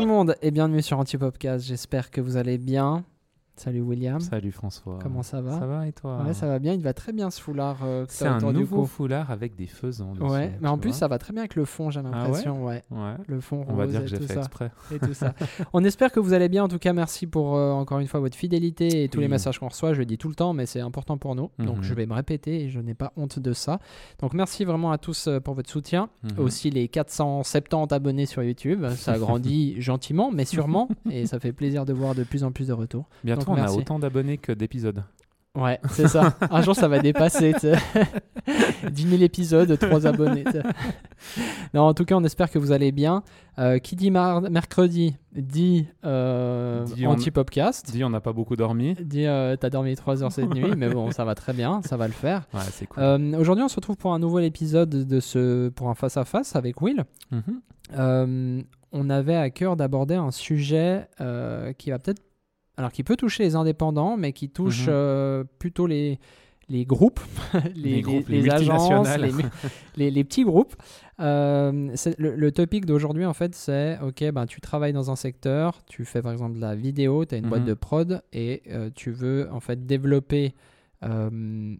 tout le monde et bienvenue sur Antipopcast. J'espère que vous allez bien. Salut William. Salut François. Comment ça va Ça va et toi Ouais, ça va bien. Il va très bien ce foulard. euh, C'est un nouveau foulard avec des faisans. dessus, Ouais, mais en plus ça va très bien avec le fond, j'ai ouais l'impression. ouais, Ouais. Le fond On va dire que j'ai tout fait ça. exprès. et tout ça. On espère que vous allez bien. En tout cas, merci pour euh, encore une fois votre fidélité et tous les messages qu'on reçoit. Je le dis tout le temps, mais c'est important pour nous. Donc Mhm. je vais me répéter et je n'ai pas honte de ça. Donc merci vraiment à tous euh, pour votre soutien. Mhm. Aussi les 470 abonnés sur YouTube. Ça grandit gentiment, mais sûrement. et ça fait plaisir de voir de plus en plus de retours. Bientôt, On a autant d'abonnés que d'épisodes. Ouais, c'est ça. Un jour, ça va dépasser. 10 000 épisodes, 3 abonnés. Non, en tout cas, on espère que vous allez bien. Euh, qui dit mercredi dit, euh, Dit on- anti-popcast. Dis, on n'a pas beaucoup dormi. Dit euh, t'as dormi 3 heures cette nuit, mais bon, ça va très bien, ça va le faire. Ouais, c'est cool. Euh, Aujourd'hui, on se retrouve pour un nouvel épisode de ce, pour un face-à-face avec Will. Mhm. On avait à cœur d'aborder un sujet qui va peut-être, alors qui peut toucher les indépendants, mais qui touche Mhm. euh, plutôt les les groupes, les, Les groupes, les les agences, petits groupes. Euh, le, le topic d'aujourd'hui, en fait, c'est ok, ben, tu travailles dans un secteur, tu fais par exemple de la vidéo, tu as une boîte Mhm. de prod et euh, tu veux en fait développer euh,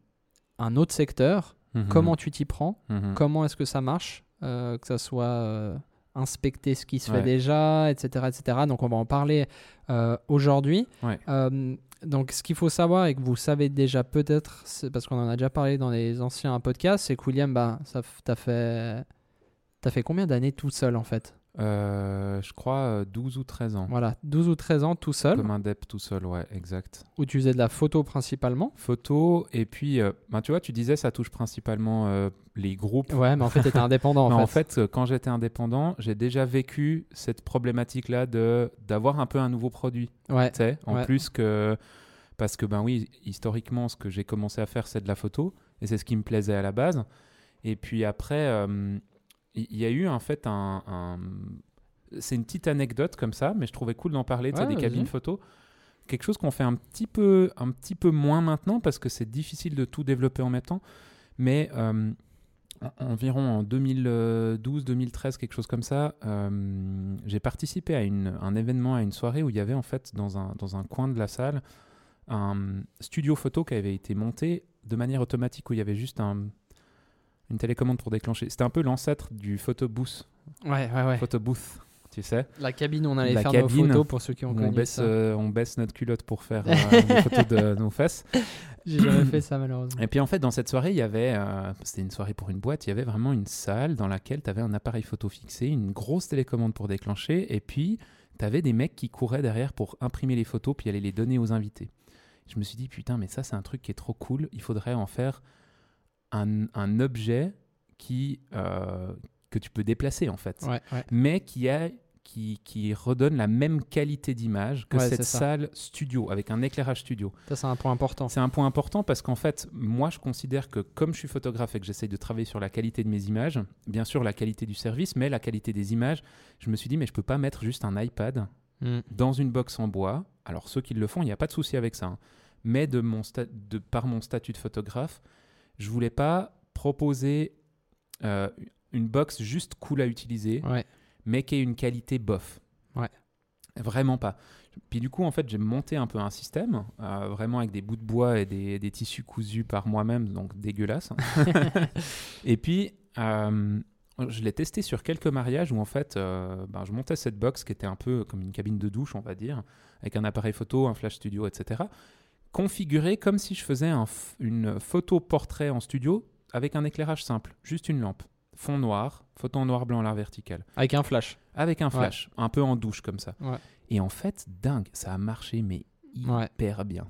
un autre secteur. Mhm. Comment tu t'y prends? Comment est-ce que ça marche, que ça soit inspecter ce qui se fait déjà, etc., etc. Donc on va en parler euh, aujourd'hui. Ouais. Euh, donc ce qu'il faut savoir et que vous savez déjà peut-être, parce qu'on en a déjà parlé dans les anciens podcasts, c'est que William, bah, t'as fait, t'as fait combien d'années tout seul en fait? Euh, je crois euh, 12 ou 13 ans. Voilà, 12 ou 13 ans tout seul, Comme un dep tout seul, ouais, exact. où tu faisais de la photo principalement? Photo, et puis, euh, ben, tu vois, tu disais ça touche principalement euh, les groupes. Ouais, mais en fait, t'étais indépendant Mais en en fait. fait, euh, quand j'étais indépendant, j'ai déjà vécu cette problématique-là d'avoir un peu un nouveau produit. Ouais, tu sais, en Ouais. plus que parce que ben oui, historiquement, ce que j'ai commencé à faire, c'est de la photo et c'est ce qui me plaisait à la base. Et puis après, euh, il y, a eu en fait un, un- c'est une petite anecdote comme ça, mais je trouvais cool d'en parler, Ouais, des cabines photo. Quelque chose qu'on fait un petit peu, un petit peu moins maintenant parce que c'est difficile de tout développer en même temps. Mais euh, en- environ en 2012-2013, quelque chose comme ça, euh, j'ai participé à une- un événement, à une soirée où il y avait en fait dans un, dans un coin de la salle un studio photo qui avait été monté de manière automatique où il y avait juste un- une télécommande pour déclencher. C'était un peu l'ancêtre du photo booth, ouais, ouais, ouais. photo booth, tu sais, La cabine où on allait La faire cabine nos photos pour ceux qui ont où on connu baisse, ça. euh, on baisse notre culotte pour faire euh, des photos de nos fesses. J'ai jamais fait ça malheureusement. Et puis en fait, dans cette soirée, il y avait, euh, c'était une soirée pour une boîte, il y avait vraiment une salle dans laquelle tu avais un appareil photo fixé, une grosse télécommande pour déclencher, et puis tu avais des mecs qui couraient derrière pour imprimer les photos puis aller les donner aux invités. Je me suis dit, putain, mais ça, c'est un truc qui est trop cool, il faudrait en faire un, un objet qui, euh, que tu peux déplacer en fait, Ouais, ouais. mais qui, a, qui, qui redonne la même qualité d'image que Ouais, cette salle studio, avec un éclairage studio. Ça, c'est un point important. C'est un point important parce qu'en fait, moi, je considère que comme je suis photographe et que j'essaye de travailler sur la qualité de mes images, bien sûr la qualité du service, mais la qualité des images, je me suis dit, mais je peux pas mettre juste un iPad Mm. dans une box en bois. Alors ceux qui le font, il n'y a pas de souci avec ça. hein. Mais de mon de, par mon statut de photographe, je voulais pas proposer euh, une box juste cool à utiliser, Ouais. mais qui ait une qualité bof. Ouais. Vraiment pas. Puis du coup, en fait, j'ai monté un peu un système, euh, vraiment avec des bouts de bois et des, des tissus cousus par moi-même, donc dégueulasse. et puis, euh, je l'ai testé sur quelques mariages où en fait, euh, ben, je montais cette box qui était un peu comme une cabine de douche, on va dire, avec un appareil photo, un flash studio, etc. Configuré comme si je faisais un une photo portrait en studio avec un éclairage simple, juste une lampe, fond noir, photo en noir blanc à la verticale, Avec un flash. avec un flash, un peu en douche comme ça. Ouais. Et en fait, dingue, ça a marché, mais Ouais. hyper bien.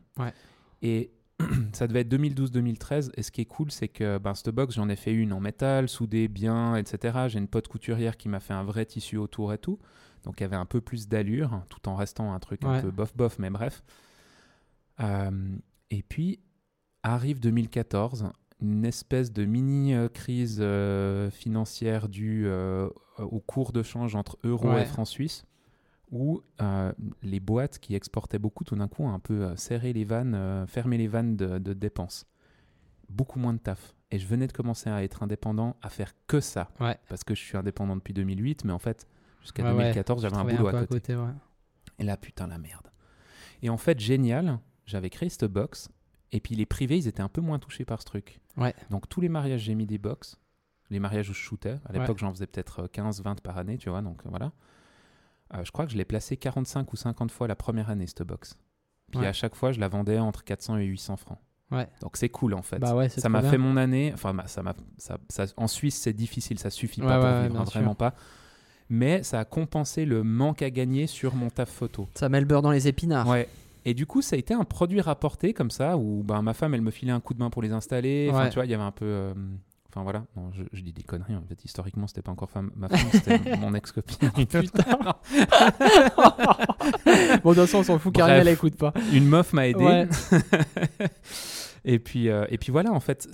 Et ça devait être 2012-2013. Et ce qui est cool, c'est que ben, cette box, j'en ai fait une en métal, soudée bien, etc. J'ai une pote couturière qui m'a fait un vrai tissu autour et tout. Donc il y avait un peu plus d'allure, tout en restant un truc un peu bof-bof, mais bref. Euh, et puis arrive 2014, une espèce de mini-crise euh, financière due euh, au cours de change entre euro Ouais. et franc suisse, où les boîtes qui exportaient beaucoup, tout d'un coup, ont un peu serré les vannes, fermé les vannes de, de dépenses. Beaucoup moins de taf. Et je venais de commencer à être indépendant, à faire que ça. Ouais. Parce que je suis indépendant depuis 2008, mais en fait, Jusqu'à Ouais, ouais. 2014, j'avais un boulot peu à côté. ouais. Et là, putain, la merde. Et en fait, génial, j'avais créé cette box. Et puis les privés, ils étaient un peu moins touchés par ce truc. Ouais. Donc tous les mariages, j'ai mis des box. Les mariages où je shootais. À l'époque, j'en faisais peut-être 15, 20 par année, tu vois. Donc voilà. Euh, je crois que je l'ai placé 45 ou 50 fois la première année, cette box. Puis Ouais. à chaque fois, je la vendais entre 400 et 800 francs. Ouais. Donc c'est cool en fait. Bah ouais, ça m'a fait mon année. Enfin, bah, ça m'a, ça, ça- en Suisse, c'est difficile, ça suffit pas pour vivre, hein, vraiment pas. Mais ça a compensé le manque à gagner sur mon taf photo. Ça met le beurre dans les épinards. Ouais. Et du coup, ça a été un produit rapporté comme ça, où ben, ma femme, elle me filait un coup de main pour les installer. Enfin, Ouais. tu vois, il y avait un peu. euh, Enfin voilà, je, je dis des conneries. En fait, historiquement, c'était pas encore femme, ma femme, c'était mon ex-copine. Putain. bon, de toute façon, on s'en fout, Karine, elle écoute pas. Une meuf m'a aidé. Ouais. et, puis, euh, et puis voilà, en fait.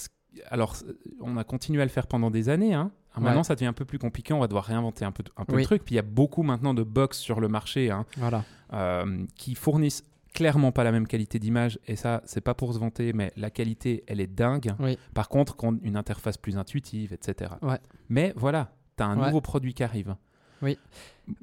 Alors, on a continué à le faire pendant des années. Hein. Alors, Maintenant, Ouais. ça devient un peu plus compliqué. On va devoir réinventer un peu, un peu Oui. le truc. Puis il y a beaucoup maintenant de box sur le marché. Hein. Voilà. euh, qui fournissent clairement pas la même qualité d'image et ça c'est pas pour se vanter mais la qualité elle est dingue Oui. par contre qu'on une interface plus intuitive etc Ouais. mais voilà tu as un Ouais. nouveau produit qui arrive Oui.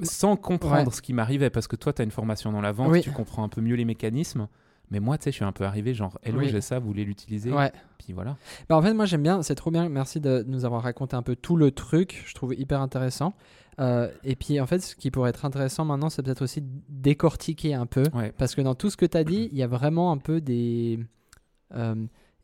sans comprendre Ouais. ce qui m'arrivait parce que toi tu as une formation dans la vente Oui. tu comprends un peu mieux les mécanismes mais moi tu sais je suis un peu arrivé genre hello Oui. j'ai ça vous voulez l'utiliser? Ouais. puis voilà Bah, en fait, moi j'aime bien, c'est trop bien, merci de nous avoir raconté un peu tout le truc, je trouve hyper intéressant. Euh, et puis en fait, ce qui pourrait être intéressant maintenant, c'est peut-être aussi décortiquer un peu, ouais parce que dans tout ce que tu as dit, il y a vraiment un peu des. euh,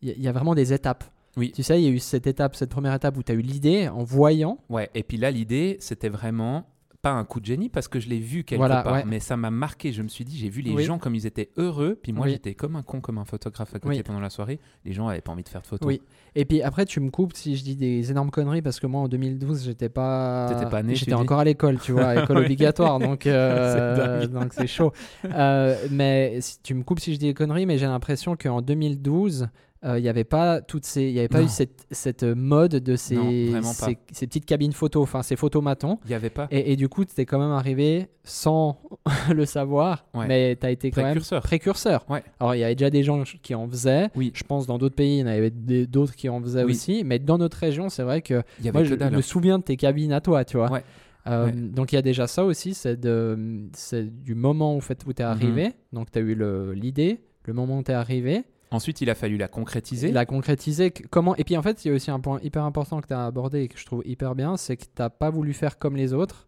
Il y, a- il y a vraiment des étapes. Oui. Tu sais, il y a eu cette étape, cette première étape où tu as eu l'idée en voyant. ouais et puis là l'idée c'était vraiment pas un coup de génie parce que je l'ai vu quelque Voilà, part, ouais. mais ça m'a marqué. Je me suis dit, j'ai vu les Oui. gens comme ils étaient heureux, puis moi Oui. j'étais comme un con, comme un photographe à côté Oui. pendant la soirée. Les gens avaient pas envie de faire de photos. Oui. Et puis après, tu me coupes si je dis des énormes conneries parce que moi en 2012, j'étais pas. Pas né, J'étais encore à l'école, tu vois, école obligatoire, donc euh, donc c'est chaud. Euh, mais si, tu me coupes si je dis des conneries, mais j'ai l'impression qu'en 2012. Euh, Il n'y avait pas toutes ces, il y avait pas Non. eu cette, cette mode de ces, Non, ces, ces petites cabines photo, enfin ces photomatons. Il y avait pas. Et, et du coup, tu es quand même arrivé sans le savoir, Ouais. mais tu as été quand Précurseur. même précurseur. Ouais. Alors, il y avait déjà des gens qui en faisaient. Oui. Je pense dans d'autres pays, il y en avait d'autres qui en faisaient Oui. aussi. Mais dans notre région, c'est vrai que Il y avait moi, que je dalle. me souviens de tes cabines à toi, tu vois. Ouais. Euh, Ouais. Donc, il y a déjà ça aussi, c'est du moment où, fait, où tu es Mhm. arrivé. Donc, tu as eu le- l'idée, le moment où tu es arrivé, Ensuite, il a fallu la concrétiser. la concrétiser. Comment... Et puis, en fait, il y a aussi un point hyper important que tu as abordé et que je trouve hyper bien, c'est que tu pas voulu faire comme les autres.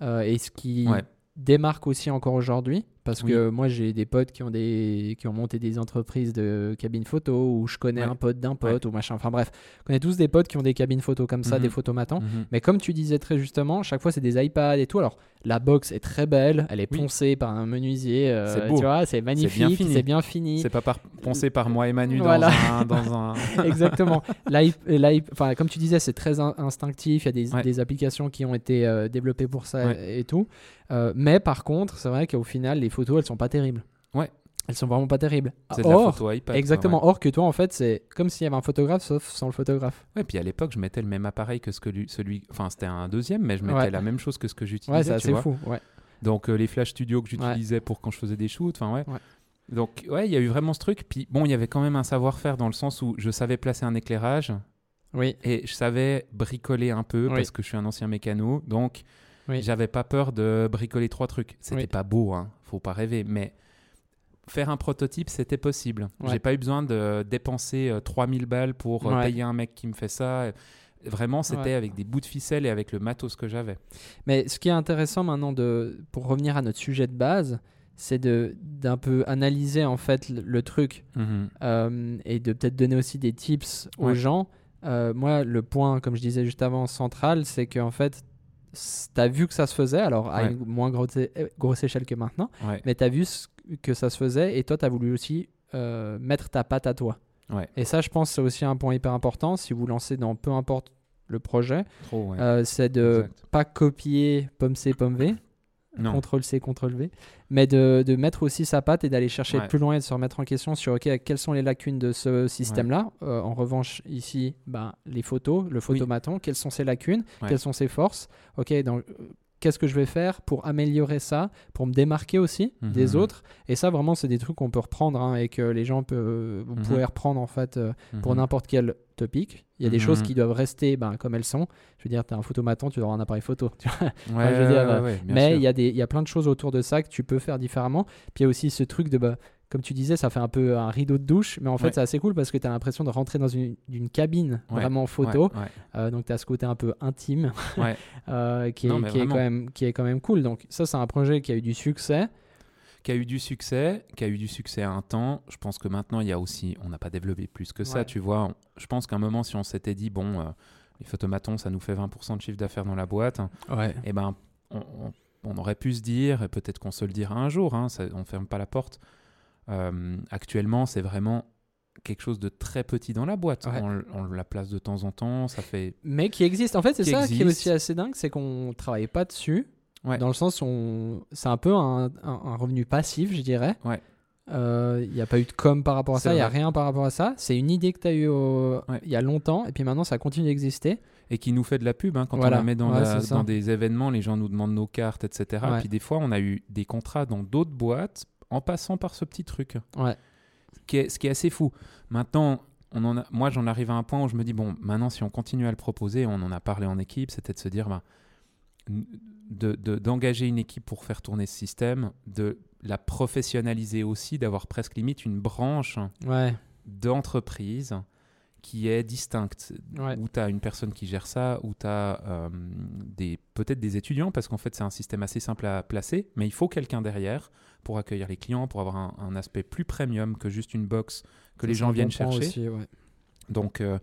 Euh, et ce qui Ouais. démarque aussi encore aujourd'hui. Parce Oui. que moi, j'ai des potes qui ont, des, qui ont monté des entreprises de cabines photo, ou je connais Ouais. un pote d'un pote, ou machin. Enfin bref, on connaît tous des potes qui ont des cabines photo comme ça, Mhm. des photomatons. Mhm. Mais comme tu disais très justement, chaque fois c'est des iPads et tout. Alors la box est très belle, elle est Oui. poncée par un menuisier, euh, C'est beau. tu vois, c'est magnifique, c'est bien fini. C'est pas par... poncé par moi et Manu Voilà. dans un. Dans un... Exactement. Enfin, comme tu disais, c'est très in- instinctif. Il y a des, Ouais. des applications qui ont été euh, développées pour ça et tout. Euh, mais par contre, c'est vrai qu'au final, les photos, elles sont pas terribles. Ouais. Elles sont vraiment pas terribles. C'est de la Or, photo iPad. exactement. ouais. Or que toi, en fait, c'est comme s'il y avait un photographe, sauf sans le photographe. Ouais, puis à l'époque, je mettais le même appareil que ce que lui, celui. Enfin, c'était un deuxième, mais je mettais Ouais. la même chose que ce que Ouais, j'utilisais. c'est tu assez vois. fou. Ouais. Donc euh, les flash studios que j'utilisais pour quand je faisais des shoots, enfin ouais. Ouais. Donc ouais, il y a eu vraiment ce truc. Puis bon, il y avait quand même un savoir-faire dans le sens où je savais placer un éclairage Oui. et je savais bricoler un peu Oui. parce que je suis un ancien mécano. Donc Oui. j'avais pas peur de bricoler trois trucs. C'était Oui. pas beau, hein, faut pas rêver, mais faire un prototype, c'était possible. Ouais. J'ai pas eu besoin de dépenser euh, 3000 balles pour euh, Ouais. payer un mec qui me fait ça. Vraiment, c'était Ouais. avec des bouts de ficelle et avec le matos que j'avais. Mais ce qui est intéressant maintenant, de, pour revenir à notre sujet de base, c'est d'un peu analyser en fait le, le truc Mhm. euh, et de peut-être donner aussi des tips aux gens. Euh, moi, le point, comme je disais juste avant, central, c'est qu'en fait, tu as vu que ça se faisait, alors à une moins grosse, échelle que maintenant, Ouais. mais tu as vu que ça se faisait et toi, tu as voulu aussi euh, mettre ta patte à toi. Ouais. Et ça, je pense, c'est aussi un point hyper important si vous lancez dans peu importe le projet, euh, c'est de Exact. pas copier pomme C, pomme V, Non. CTRL C, CTRL V, mais de, de mettre aussi sa patte et d'aller chercher Ouais. plus loin et de se remettre en question sur ok quelles sont les lacunes de ce système-là? Euh, en revanche, ici, ben, les photos, le photomaton, quelles sont ses lacunes, Ouais. quelles sont ses forces? Ok, donc, euh, qu'est-ce que je vais faire pour améliorer ça, pour me démarquer aussi des Mhm. autres. Et ça, vraiment, c'est des trucs qu'on peut reprendre hein, et que les gens peuvent, vous Mhm. pouvez reprendre en fait euh, pour Mhm. n'importe quel topic. Il y a des choses qui doivent rester ben, comme elles sont. Je veux dire, tu as un photomaton, tu dois avoir un appareil photo. tu vois. Ouais, je veux dire, ouais, ouais, bien Mais il y, a des- il y a plein de choses autour de ça que tu peux faire différemment. Puis il y a aussi ce truc de, bah, comme tu disais, ça fait un peu un rideau de douche, mais en fait Ouais. c'est assez cool parce que tu as l'impression de rentrer dans une, une cabine Ouais, vraiment photo. Ouais. Euh, donc tu as ce côté un peu intime euh, qui, est, Non, mais qui, est quand même, qui est quand même cool. Donc ça c'est un projet qui a eu du succès. qui a eu du succès, qui a eu du succès à un temps. Je pense que maintenant, il y a aussi, on n'a pas développé plus que ça, tu vois. On- je pense qu'à un moment, si on s'était dit, bon, euh, les photomatons, ça nous fait 20% de chiffre d'affaires dans la boîte, Ouais. eh ben, on, on- on aurait pu se dire, et peut-être qu'on se le dira un jour, hein, ça, on ferme pas la porte. Euh, actuellement, c'est vraiment quelque chose de très petit dans la boîte. Ouais. On, on la place de temps en temps, ça fait... Mais qui existe. En fait c'est ça qui est aussi assez dingue, c'est qu'on travaille pas dessus. Ouais. Dans le sens où on- c'est un peu un, un- un revenu passif, je dirais. Ouais. Euh, Il n'y a pas eu de com par rapport à ça, il n'y a rien par rapport à ça. C'est une idée que tu as eue au- Ouais. il y a longtemps, et puis maintenant ça continue d'exister. et qui nous fait de la pub. hein, quand Voilà. on la met dans, Ouais, la- dans des événements, les gens nous demandent nos cartes, etc. Ouais. Et puis des fois, on a eu des contrats dans d'autres boîtes en passant par ce petit truc. Ouais. Ce qui est, ce qui est assez fou. Maintenant, on en a, moi, j'en arrive à un point où je me dis, bon, maintenant, si on continue à le proposer, on en a parlé en équipe, c'était de se dire, ben, de- de- d'engager une équipe pour faire tourner ce système, de la professionnaliser aussi, d'avoir presque limite une branche Ouais. d'entreprise qui est distincte, Ouais. où tu as une personne qui gère ça, où tu as des, peut-être des étudiants, parce qu'en fait c'est un système assez simple à placer, mais il faut quelqu'un derrière pour accueillir les clients, pour avoir un, un aspect plus premium que juste une box que les gens viennent chercher. aussi, ouais. Donc euh,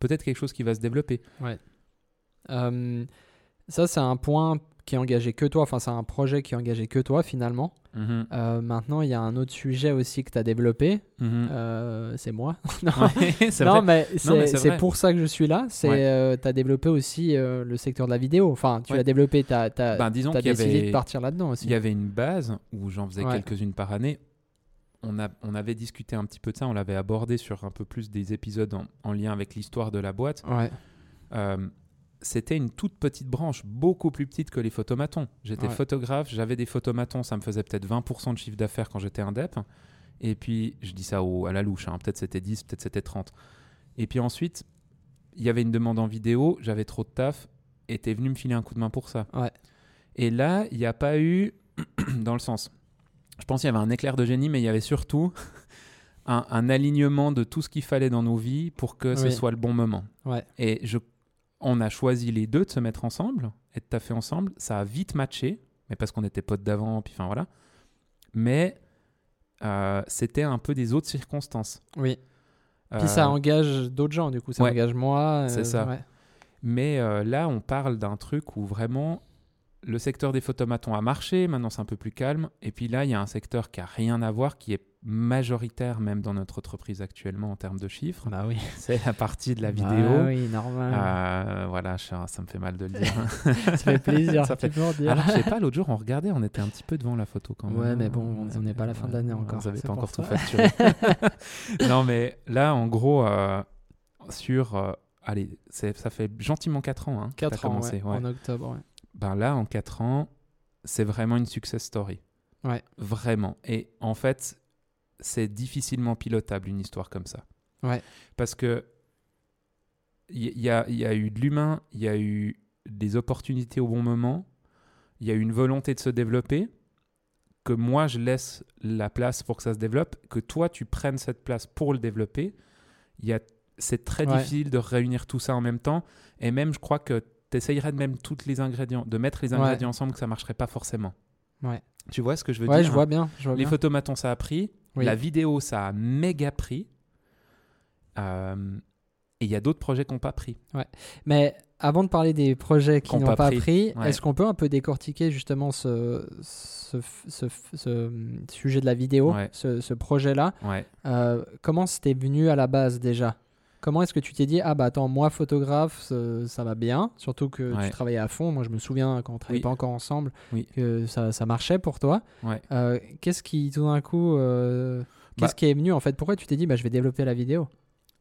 peut-être quelque chose qui va se développer. Euh, ça, c'est un point qui est engagé que toi, enfin, c'est un projet qui est engagé que toi finalement. Mhm. Euh, maintenant, il y a un autre sujet aussi que tu as développé, Mhm. Euh, c'est moi. non, Ouais, mais c'est pour ça que je suis là. C'est Ouais. tu as développé aussi euh, le secteur de la vidéo. Enfin, tu Ouais. l'as développé, tu as, Ben, disons qu'il y décidé avait- de partir là-dedans aussi. Il y avait une base où j'en faisais quelques-unes par année. On, a, on avait discuté un petit peu de ça, on l'avait abordé sur un peu plus des épisodes en, en lien avec l'histoire de la boîte. Ouais. C'était une toute petite branche, beaucoup plus petite que les photomatons. J'étais Ouais. photographe, j'avais des photomatons, ça me faisait peut-être 20% de chiffre d'affaires quand j'étais indep. Et puis, je dis ça au- à la louche, hein, peut-être c'était 10, peut-être c'était 30. Et puis ensuite, il y avait une demande en vidéo, j'avais trop de taf, et t'es venu me filer un coup de main pour ça. Ouais. Et là, il n'y a pas eu, dans le sens, je pense qu'il y avait un éclair de génie, mais il y avait surtout un, un alignement de tout ce qu'il fallait dans nos vies pour que ce soit le bon moment. Ouais. Et je, on a choisi les deux de se mettre ensemble et de taffer ensemble. Ça a vite matché, mais parce qu'on était potes d'avant, puis enfin voilà. Mais euh, c'était un peu des autres circonstances. Oui. Euh, Puis ça engage d'autres gens, du coup. Ça ouais. engage moi. C'est euh, ça. ouais. Mais euh, là, on parle d'un truc où vraiment le secteur des photomatons a marché, maintenant c'est un peu plus calme. Et puis là, il y a un secteur qui a rien à voir, qui est majoritaire même dans notre entreprise actuellement en termes de chiffres. Bah oui. C'est la partie de la Bah vidéo. oui, normal. Euh, voilà, ça ça me fait mal de le dire. ça fait plaisir. Ça fait- dire. Alors, je sais pas, l'autre jour, on regardait, on était un petit peu devant la photo quand même. Ouais, mais bon, on- n'est pas à la fin Ouais, encore, Vous n'avez pas encore tout facturé. non, mais là, en gros, euh, sur. euh, allez, ça fait gentiment 4 ans hein, que 4 t'as ans, commencé. ouais, ouais. en octobre. ouais. Ben là, en 4 ans, c'est vraiment une success story. Ouais. Vraiment. Et en fait, c'est difficilement pilotable une histoire comme ça. Ouais. Parce que il y, y a, y a eu de l'humain, il y a eu des opportunités au bon moment, il y a eu une volonté de se développer, que moi je laisse la place pour que ça se développe, que toi tu prennes cette place pour le développer. Il y a, c'est très Ouais. difficile de réunir tout ça en même temps. Et même, je crois que tu essayerais de même tous les ingrédients, de mettre les Ouais. ingrédients ensemble, que ça marcherait pas forcément. Ouais. Tu vois ce que je veux Ouais, dire je vois bien. Je vois Les bien. photomatons, ça a pris. Oui. La vidéo, ça a méga pris. Euh, et il y a d'autres projets qui n'ont pas pris. Mais avant de parler des projets qui n'ont pas pas pris. pris, Ouais. est-ce qu'on peut un peu décortiquer justement ce, ce, ce- ce sujet de la vidéo, Ouais. ce, projet-là? Ouais. Euh, Comment c'était venu à la base déjà? Comment est-ce que tu t'es dit, ah bah attends, moi photographe, ça, ça va bien, surtout que Ouais. tu travaillais à fond. Moi je me souviens quand on travaillait Oui. pas encore ensemble, Oui. que ça, ça marchait pour toi. Ouais. Euh, qu'est-ce qui tout d'un coup, euh, qu'est-ce Bah- qui est venu en fait? Pourquoi tu t'es dit, bah je vais développer la vidéo?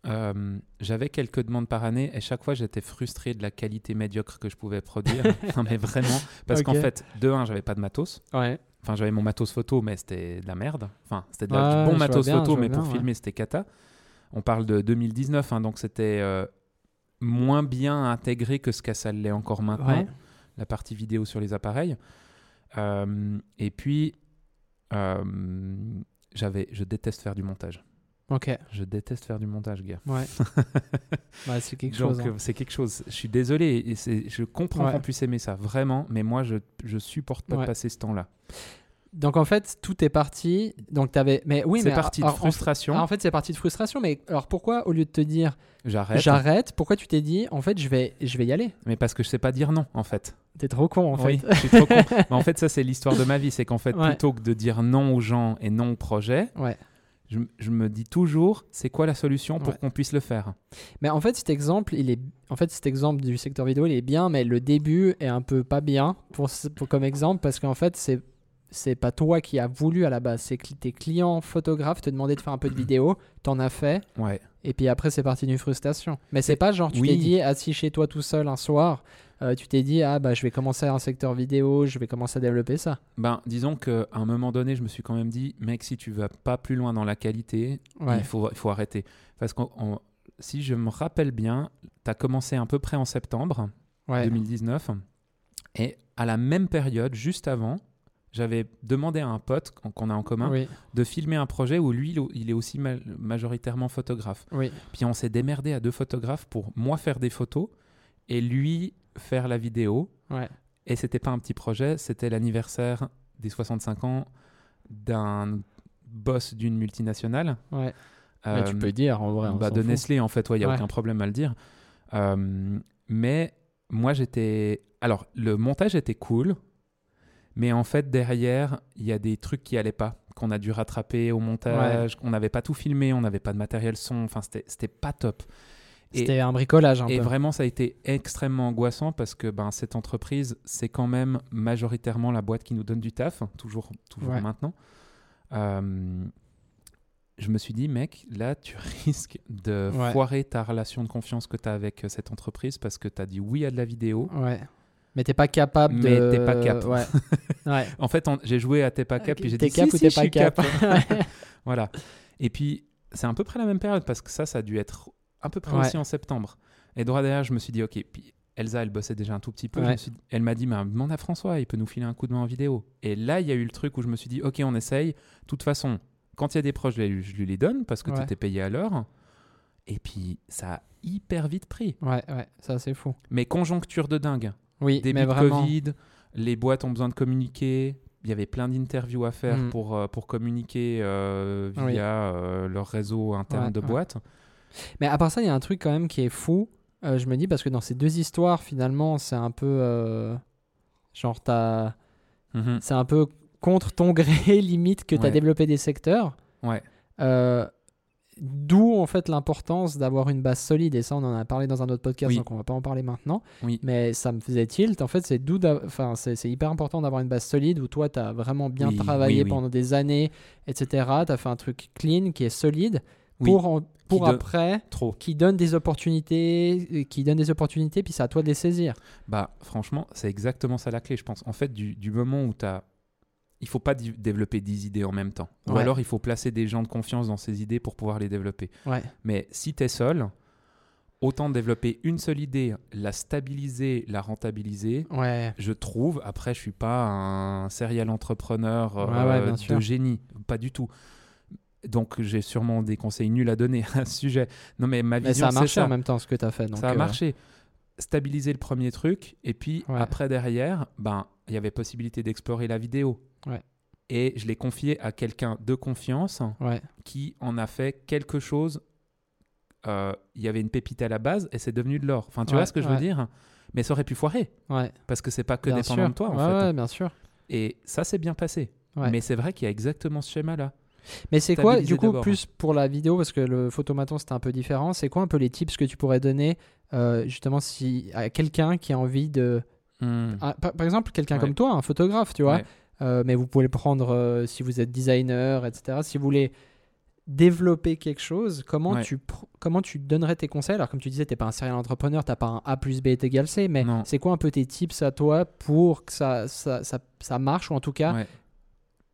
Euh, j'avais quelques demandes par année et chaque fois j'étais frustré de la qualité médiocre que je pouvais produire. non, mais vraiment, parce qu'en fait, de un, j'avais pas de matos. Ouais. Enfin, j'avais mon matos photo, mais c'était de la merde. Enfin, c'était de la- Ouais, du bon matos bien, photo, mais pour ouais. filmer, c'était cata. On parle de 2019, hein, donc c'était euh, moins bien intégré que ce que ça l'est encore maintenant, Ouais. la partie vidéo sur les appareils. Euh, et puis, euh, j'avais, je déteste faire du montage. Ok. Je déteste faire du montage, gars. Ouais. ouais, c'est quelque Donc, chose. hein. c'est quelque chose. Je suis désolé, et c'est- je comprends Ouais. qu'on puisse aimer ça, vraiment, mais moi, je, je supporte pas de passer ce temps-là. Donc en fait, tout est parti. Donc t'avais. Mais oui, c'est parti de en- frustration. alors, en fait, c'est parti de frustration. Mais alors pourquoi, au lieu de te dire J'arrête. j'arrête, pourquoi tu t'es dit en fait je vais, je vais y aller? Mais parce que je sais pas dire non, en fait. T'es trop con en oui, fait. je suis trop con. Mais en fait, ça, c'est l'histoire de ma vie. C'est qu'en fait, Ouais. plutôt que de dire non aux gens et non au projet, Ouais. je, je me dis toujours, c'est quoi la solution pour Ouais. qu'on puisse le faire? Mais en fait, cet exemple, il est, en fait, cet exemple du secteur vidéo, il est bien, mais le début est un peu pas bien pour, pour comme exemple parce qu'en fait, c'est c'est pas toi qui as voulu à la base, c'est que tes clients photographes te demandaient de faire un peu de vidéo, t'en as fait, Ouais. et puis après c'est parti d'une frustration. Mais c'est pas genre tu oui. t'es dit assis chez toi tout seul un soir, euh, tu t'es dit ah bah je vais commencer un secteur vidéo, je vais commencer à développer ça. Ben, disons qu'à un moment donné, je me suis quand même dit, mec, si tu vas pas plus loin dans la qualité, Ouais. il, faut, il faut arrêter. Parce que si je me rappelle bien, tu as commencé à peu près en septembre Ouais. 2019. Et à la même période, juste avant, j'avais demandé à un pote qu'on- a en commun Oui. de filmer un projet où lui, il est aussi ma- majoritairement photographe. Oui. Puis on s'est démerdé à deux photographes pour moi faire des photos et lui faire la vidéo. Ouais. Et c'était pas un petit projet, c'était l'anniversaire des 65 ans d'un boss d'une multinationale. Ouais. Mais tu Euh, peux dire en vrai. on bah, de fout. Nestlé, en fait, il n'y a Ouais. aucun problème à le dire. Euh, mais moi, j'étais. Alors, le montage était cool, mais en fait, derrière, il y a des trucs qui allaient pas, qu'on a dû rattraper au montage, qu'on n'avait pas tout filmé, on n'avait pas de matériel son, enfin, c'était pas top. C'était un bricolage un Et peu. vraiment, ça a été extrêmement angoissant parce que ben, cette entreprise, c'est quand même majoritairement la boîte qui nous donne du taf, toujours, toujours Ouais. maintenant. Euh, je me suis dit, mec, là, tu risques de Ouais. foirer ta relation de confiance que tu as avec euh, cette entreprise parce que tu as dit oui à de la vidéo. Ouais. Mais t'es pas capable de. Mais t'es pas cap. Ouais. ouais. En fait, on- j'ai joué à T'es pas cap, puis j'ai T'es dit cap si, ou si, t'es je pas suis cap. cap. voilà. Et puis, c'est à peu près la même période parce que ça, ça a dû être à peu près Ouais. aussi en septembre. Et droit derrière, je me suis dit, ok. Puis Elsa, elle bossait déjà un tout petit peu. Je Ouais. me suis dit- elle m'a dit, mais demande à François, il peut nous filer un coup de main en vidéo. Et là, il y a eu le truc où je me suis dit, ok, on essaye. De toute façon, quand il y a des proches, je, les- je lui les donne parce que Ouais. tout est payé à l'heure. Et puis, ça a hyper vite pris. Ouais, ouais, ça c'est fou. Mais conjoncture de dingue. Oui, Début mais de vraiment. Covid, les boîtes ont besoin de communiquer. Il y avait plein d'interviews à faire Mm. pour, euh, pour communiquer euh, via Oui. euh, leur réseau interne Ouais, de ouais. boîte. Mais à part ça, il y a un truc quand même qui est fou. euh, je me dis parce que dans ces deux histoires, finalement, c'est un peu genre t'as, Mhm. c'est un peu contre ton gré limite que tu as Ouais. développé des secteurs. Ouais. D'où en fait l'importance d'avoir une base solide et ça on en a parlé dans un autre podcast Oui. donc on va pas en parler maintenant. Oui. Mais ça me faisait tilt en fait c'est d'où enfin c'est hyper important d'avoir une base solide où toi tu as vraiment bien Oui, travaillé pendant des années etc. Tu as fait un truc clean qui est solide pour en- pour après Trop. qui donne des opportunités qui donne des opportunités puis c'est à toi de les saisir. Bah, franchement, c'est exactement ça la clé, je pense. En fait, du, du moment où tu as. Il faut pas développer 10 idées en même temps. Ou Ouais. alors, il faut placer des gens de confiance dans ces idées pour pouvoir les développer. Ouais. Mais si tu es seul, autant développer une seule idée, la stabiliser, la rentabiliser. Ouais. Je trouve, après, je suis pas un serial entrepreneur euh, de génie, pas du tout. Donc, j'ai sûrement des conseils nuls à donner à ce sujet. Non, mais ma Mais ça a marché ça. en même temps ce que tu as fait donc, ça a euh, marché. Stabiliser le premier truc, et puis Ouais. après, derrière, ben, il y avait possibilité d'explorer la vidéo. Ouais. Et je l'ai confié à quelqu'un de confiance Ouais. qui en a fait quelque chose. euh, Il y avait une pépite à la base et c'est devenu de l'or. Enfin, tu Ouais, vois ce que je veux dire? Mais ça aurait pu foirer Ouais. parce que c'est pas que Bien dépendant sûr. de toi en fait. ouais, bien sûr. Et ça s'est bien passé. Mais c'est vrai qu'il y a exactement ce schéma-là. Mais c'est quoi, du coup, plus pour la vidéo, parce que le photomaton c'était un peu différent, c'est quoi un peu les tips que tu pourrais donner, euh, justement, si à quelqu'un qui a envie de. Hmm. par, par exemple, quelqu'un Ouais. comme toi, un photographe, tu vois, Ouais. Euh, mais vous pouvez le prendre euh, si vous êtes designer, etc. Si vous voulez développer quelque chose, comment, Ouais. tu, comment tu donnerais tes conseils? Alors, comme tu disais, tu n'es pas un serial entrepreneur, tu n'as pas un A plus B est égal C, mais c'est quoi un peu tes tips à toi pour que ça, ça, ça, ça marche, ou en tout cas, Ouais.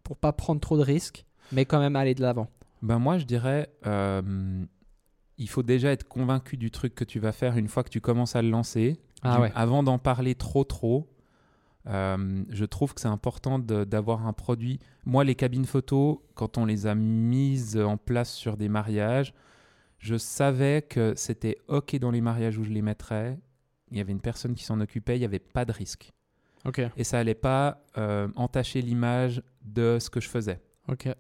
pour pas prendre trop de risques, mais quand même aller de l'avant? Ben moi, je dirais, euh, il faut déjà être convaincu du truc que tu vas faire une fois que tu commences à le lancer. Ah Du- ouais. Avant d'en parler trop trop, euh, je trouve que c'est important d'avoir un produit. Moi, les cabines photo, quand on les a mises en place sur des mariages, je savais que c'était OK dans les mariages où je les mettrais. Il y avait une personne qui s'en occupait, il n'y avait pas de risque. Et ça allait pas euh, entacher l'image de ce que je faisais.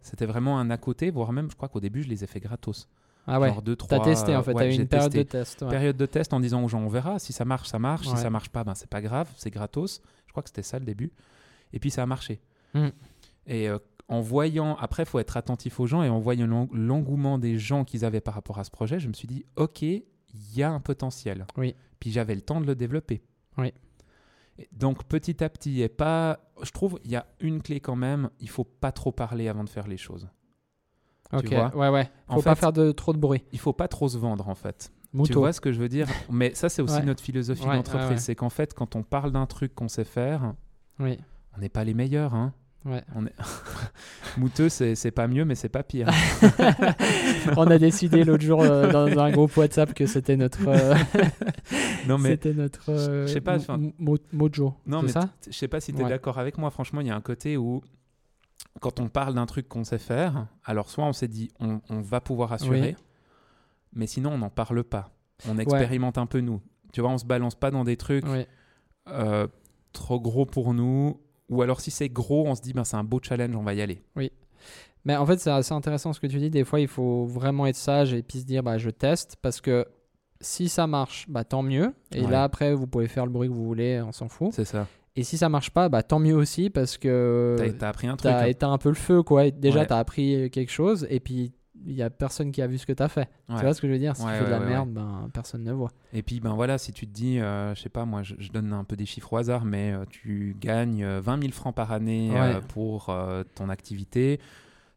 C'était vraiment un à côté, voire même, je crois qu'au début, je les ai fait gratos. Ah ouais, Genre deux, t'as trois, testé en fait, ouais, t'as eu une période testé. de test. ouais. Période de test en disant aux gens, on verra. Si ça marche, ça marche. Si ça marche pas, ben, c'est pas grave, c'est gratos. Je crois que c'était ça le début. Et puis ça a marché. Mm. Et euh, en voyant, après, il faut être attentif aux gens, et en voyant l'eng- l'engouement des gens qu'ils avaient par rapport à ce projet, je me suis dit, OK, il y a un potentiel. Oui. Puis j'avais le temps de le développer. Oui. Et Donc petit à petit, et pas, je trouve, il y a une clé quand même, il faut pas trop parler avant de faire les choses. Ok, vois ouais, ouais. En Faut pas fait- faire de trop de bruit. Il faut pas trop se vendre en fait. Tu Mouton. vois ce que je veux dire? Mais ça, c'est aussi Ouais. notre philosophie Ouais, d'entreprise. ouais. C'est qu'en fait, quand on parle d'un truc qu'on sait faire, Oui, on n'est pas les meilleurs. Hein. ouais. On est... Mouteux, c'est pas mieux, mais c'est pas pire. On a décidé l'autre jour euh, dans un groupe WhatsApp que c'était notre. euh, non, mais, C'était notre. euh, Je sais pas, enfin- mo- mojo. non, mais ça? je sais pas si tu es d'accord avec moi. Franchement, il y a un côté où, quand on parle d'un truc qu'on sait faire, alors soit on s'est dit, on, on va pouvoir assurer, Oui. mais sinon, on n'en parle pas. On expérimente un peu nous. Tu vois, on se balance pas dans des trucs Oui. euh, trop gros pour nous. Ou alors, si c'est gros, on se dit, ben, c'est un beau challenge, on va y aller. Mais en fait, c'est assez intéressant ce que tu dis. Des fois, il faut vraiment être sage et puis se dire bah, je teste parce que si ça marche, bah, tant mieux. Et Ouais. là, après, vous pouvez faire le bruit que vous voulez, on s'en fout. C'est ça. Et si ça marche pas, bah, tant mieux aussi parce que T'as t'as appris un truc. t'as hein. éteint un peu le feu. quoi. Et Déjà, Ouais. tu as appris quelque chose et puis il y a personne qui a vu ce que tu as fait. Ouais. Tu vois ce que je veux dire? Si Ouais, tu fais de la merde, ben, personne ne voit. Et puis, ben voilà, si tu te dis, euh, je sais pas, moi, je, je donne un peu des chiffres au hasard, mais euh, tu gagnes euh, 20 000 francs par année euh, pour euh, ton activité.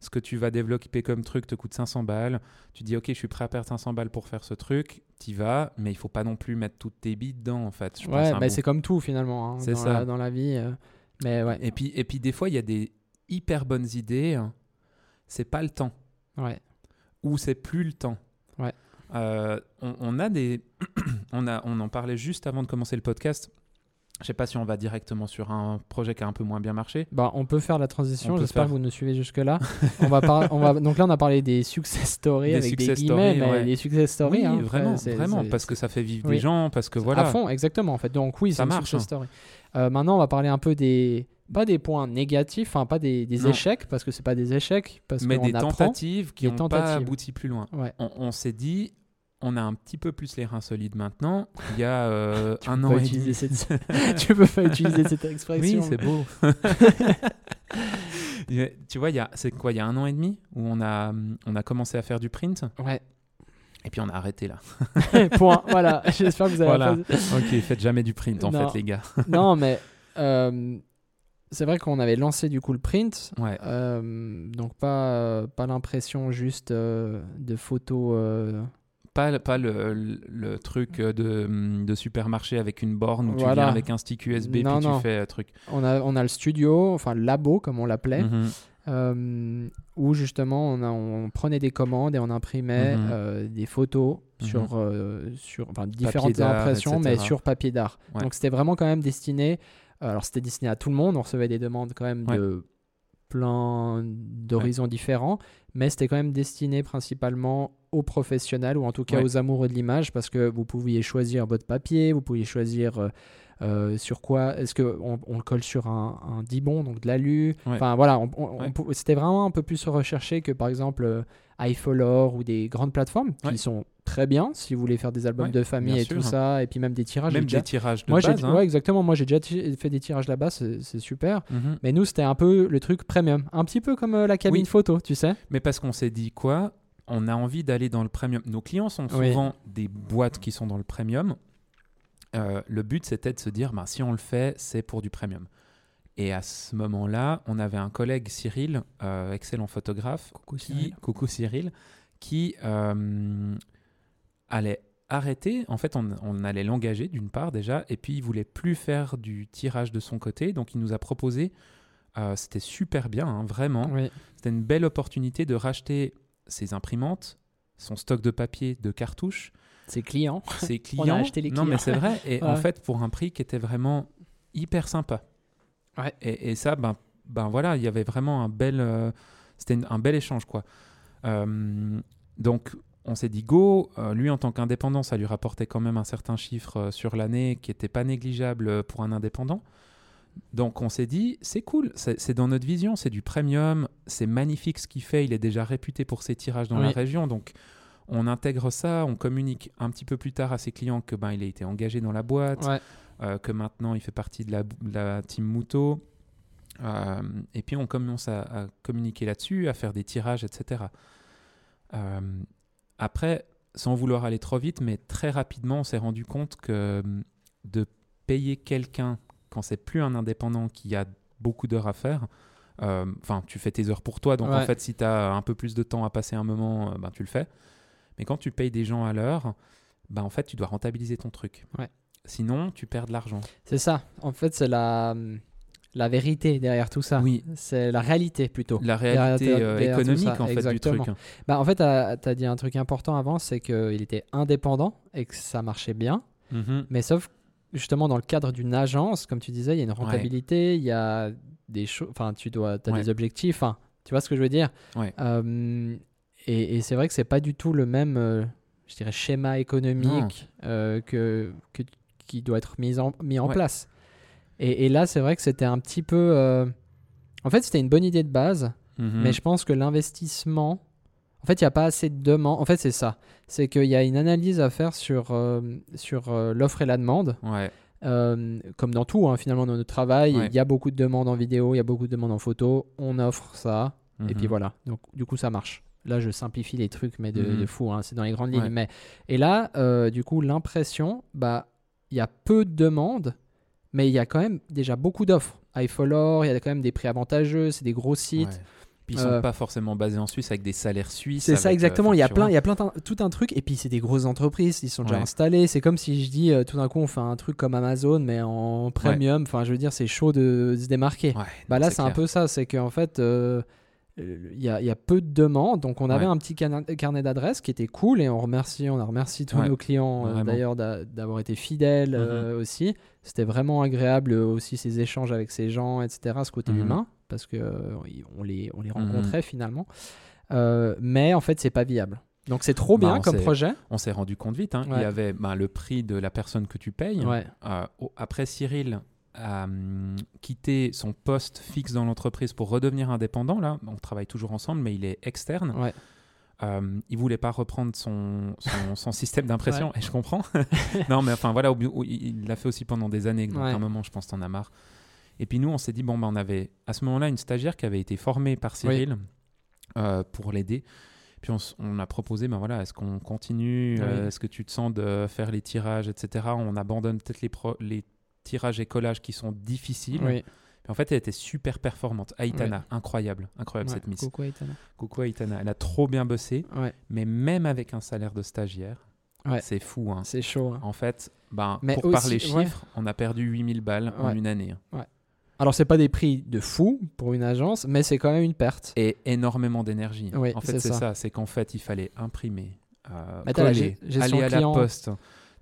Ce que tu vas développer comme truc te coûte 500 balles. Tu dis, ok, je suis prêt à perdre 500 balles pour faire ce truc. T'y vas, mais il faut pas non plus mettre toutes tes billes dedans, en fait. Je Ouais, bah, bout. c'est comme tout finalement hein, C'est dans, ça. La, dans la vie. euh, Mais ouais, Et puis, et puis, des fois, il y a des hyper bonnes idées. hein. C'est pas le temps. ouais. ou c'est plus le temps. Ouais. Euh, on, on a des, on a, on en parlait juste avant de commencer le podcast. Je sais pas si on va directement sur un projet qui a un peu moins bien marché. Bah, on peut faire la transition. J'espère faire. que vous nous suivez jusque-là. on va par- on va... Donc là, on a parlé des success stories Des avec des success guillemets, stories, mais ouais. les success stories. oui, hein, vraiment, vraiment, parce que ça fait vivre Oui. des gens, parce que voilà. À fond, exactement, en fait. Donc oui, Ça une marche, success hein. story. Euh, maintenant, on va parler un peu des... Pas des points négatifs, enfin pas des, des échecs, parce que c'est pas des échecs, parce mais des apprend. tentatives qui Des n'ont pas abouti plus loin. Ouais. On, on s'est dit, on a un petit peu plus les reins solides maintenant. Il y a euh, un an et demi. cette- tu peux pas utiliser cette expression. Oui, c'est beau. Tu vois, il y a, c'est quoi, il y a un an et demi où on a, on a commencé à faire du print Ouais. et puis on a arrêté là. Point. Voilà. J'espère que vous avez Voilà. ok, faites jamais du print en Non. fait, les gars. Non, mais euh, c'est vrai qu'on avait lancé du coup le print. Ouais. Euh, donc pas, pas l'impression juste euh, de photos. euh, Pas, le- pas le, le- le truc de, de supermarché avec une borne où tu viens avec un stick USB Non, puis non. tu fais un truc. on, a, on a le studio, enfin le labo comme on l'appelait, Mhm. euh, où justement on, a- on prenait des commandes et on imprimait Mhm. euh, des photos Mhm. sur, euh, sur enfin, différentes impressions, mais sur papier d'art. Ouais. Donc c'était vraiment quand même destiné. Alors c'était destiné à tout le monde, on recevait des demandes quand même Ouais. de plein d'horizons différents, mais c'était quand même destiné principalement aux professionnels ou en tout cas Ouais. aux amoureux de l'image parce que vous pouviez choisir votre papier, vous pouviez choisir euh, euh, sur quoi est-ce que on, on le colle sur un, un dibon donc de l'alu? Ouais. enfin voilà c'était vraiment un peu plus recherché que par exemple euh, iFolor ou des grandes plateformes qui sont très bien si vous voulez faire des albums Ouais, de famille et tout sûr. ça et puis même des tirages Même déjà- des tirages de moi j'ai base. hein. ouais, exactement moi j'ai déjà fait des tirages là-bas c'est super Mhm. mais nous c'était un peu le truc premium un petit peu comme euh, la cabine Oui. photo tu sais Mais parce qu'on s'est dit quoi? On a envie d'aller dans le premium. Nos clients sont Oui. souvent des boîtes qui sont dans le premium. Euh, le but, c'était de se dire, ben, si on le fait, c'est pour du premium. Et à ce moment-là, on avait un collègue, Cyril, euh, excellent photographe, Coucou qui, Cyril. coucou Cyril, qui euh, allait arrêter. En fait, on, on allait l'engager d'une part déjà, et puis il voulait plus faire du tirage de son côté, donc il nous a proposé. euh, C'était super bien, hein, vraiment. Oui. C'était une belle opportunité de racheter ses imprimantes, son stock de papier, de cartouches, C'est client. ses clients. acheté les Non, mais clients. c'est vrai. Et en fait, pour un prix qui était vraiment hyper sympa. Ouais. Et, et ça, ben, ben voilà, il y avait vraiment un bel, euh, c'était un bel échange, quoi. Euh, donc, on s'est dit go. Euh, lui, en tant qu'indépendant, ça lui rapportait quand même un certain chiffre euh, sur l'année qui n'était pas négligeable euh, pour un indépendant. Donc, on s'est dit, c'est cool, c'est dans notre vision, c'est du premium, c'est magnifique ce qu'il fait. Il est déjà réputé pour ses tirages dans la région, donc on intègre ça, on communique un petit peu plus tard à ses clients que ben il a été engagé dans la boîte, Ouais. euh, que maintenant il fait partie de la, de la team Muto. Et puis on commence à, à communiquer là-dessus, à faire des tirages, etc. Euh, après, sans vouloir aller trop vite, mais très rapidement, on s'est rendu compte que hum, de payer quelqu'un quand c'est plus un indépendant qui a beaucoup d'heures à faire, euh, enfin, tu fais tes heures pour toi, donc en fait, si tu as un peu plus de temps à passer un moment, euh, ben, tu le fais. Mais quand tu payes des gens à l'heure, ben, en fait, tu dois rentabiliser ton truc. Ouais. Sinon, tu perds de l'argent. C'est ça. En fait, c'est la, la vérité derrière tout ça. Oui. C'est la réalité plutôt. La réalité euh, économique, en fait, exactement. du truc. Bah, en fait, tu as, dit un truc important avant, c'est qu'il était indépendant et que ça marchait bien. Mhm. Mais sauf justement dans le cadre d'une agence, comme tu disais, il y a une rentabilité, il y a des choses, enfin tu dois, as Ouais. des objectifs, enfin tu vois ce que je veux dire? Ouais. Euh, et et c'est vrai que c'est pas du tout le même, euh, je dirais, schéma économique que, que- qui doit être mis en, mis en Ouais. place. Et, et là, c'est vrai que c'était un petit peu, euh, en fait, c'était une bonne idée de base, Mhm. mais je pense que l'investissement, en fait, il n'y a pas assez de demande. En fait, c'est ça. C'est qu'il y a une analyse à faire sur, euh, sur euh, l'offre et la demande. Ouais. Euh, comme dans tout, hein, finalement, dans notre travail, il Ouais. y a beaucoup de demandes en vidéo, il y a beaucoup de demandes en photo. On offre ça, et puis Mhm. voilà. Donc, du coup, ça marche. Là, je simplifie les trucs, mais de, Mhm. de fou. hein, c'est dans les grandes lignes. Ouais. Mais... Et là, euh, du coup, l'impression, bah, il y a peu de demandes, mais il y a quand même déjà beaucoup d'offres. iFollow, il y a quand même des prix avantageux, c'est des gros sites. Ouais. Puis ils sont Euh, pas forcément basés en Suisse avec des salaires suisses. C'est ça euh, exactement. il y a plein, il y a plein tout un truc. Et puis c'est des grosses entreprises, ils sont déjà Ouais. installés. C'est comme si je dis euh, tout d'un coup on fait un truc comme Amazon mais en premium. Enfin, je veux dire, c'est chaud de se démarquer. Ouais, Bah non, là, c'est un peu ça. C'est qu'en fait, il y, a, il y a peu de demandes. Donc on avait Ouais. un petit carnet d'adresses qui était cool et on remercie, on a remercié tous Ouais, nos clients euh, d'ailleurs d'a- d'avoir été fidèles euh, aussi. C'était vraiment agréable euh, aussi ces échanges avec ces gens, etc. Ce côté Mhm. humain parce que euh, on les, on les Mhm. rencontrait finalement. Mais en fait, c'est pas viable. Donc c'est trop Bah, bien on comme projet. On s'est rendu compte vite. hein. Il y avait ben, le prix de la personne que tu payes. Après, Cyril a hum, quitté son poste fixe dans l'entreprise pour redevenir indépendant. Là, on travaille toujours ensemble, mais il est externe. Ouais. Euh, il voulait pas reprendre son, son, son système d'impression, et je comprends. non, mais enfin voilà, il l'a fait aussi pendant des années, donc Ouais. à un moment, je pense, t'en as marre. Et puis nous, on s'est dit, bon, ben, on avait à ce moment-là une stagiaire qui avait été formée par Cyril euh, pour l'aider. Puis on, a proposé, ben voilà, est-ce qu'on continue euh. Est-ce que tu te sens de faire les tirages, etc. On abandonne peut-être les, pro- les tirages et collages qui sont difficiles. Oui. Puis en fait, elle était super performante. Aitana, incroyable, incroyable Ouais. cette miss. Coucou, Aitana. Coucou Aitana, elle a trop bien bossé, Ouais. mais même avec un salaire de stagiaire, Ouais. c'est fou. hein. C'est chaud. hein. En fait, ben, Mais pour aussi- parler ouais. chiffres, on a perdu 8000 balles en Ouais. une année. hein. Alors c'est pas des prix de fou pour une agence, mais c'est quand même une perte. Et énormément d'énergie. Oui, en fait, c'est ça. ça. C'est qu'en fait, il fallait imprimer, euh, Mais coller, aller à client. la poste.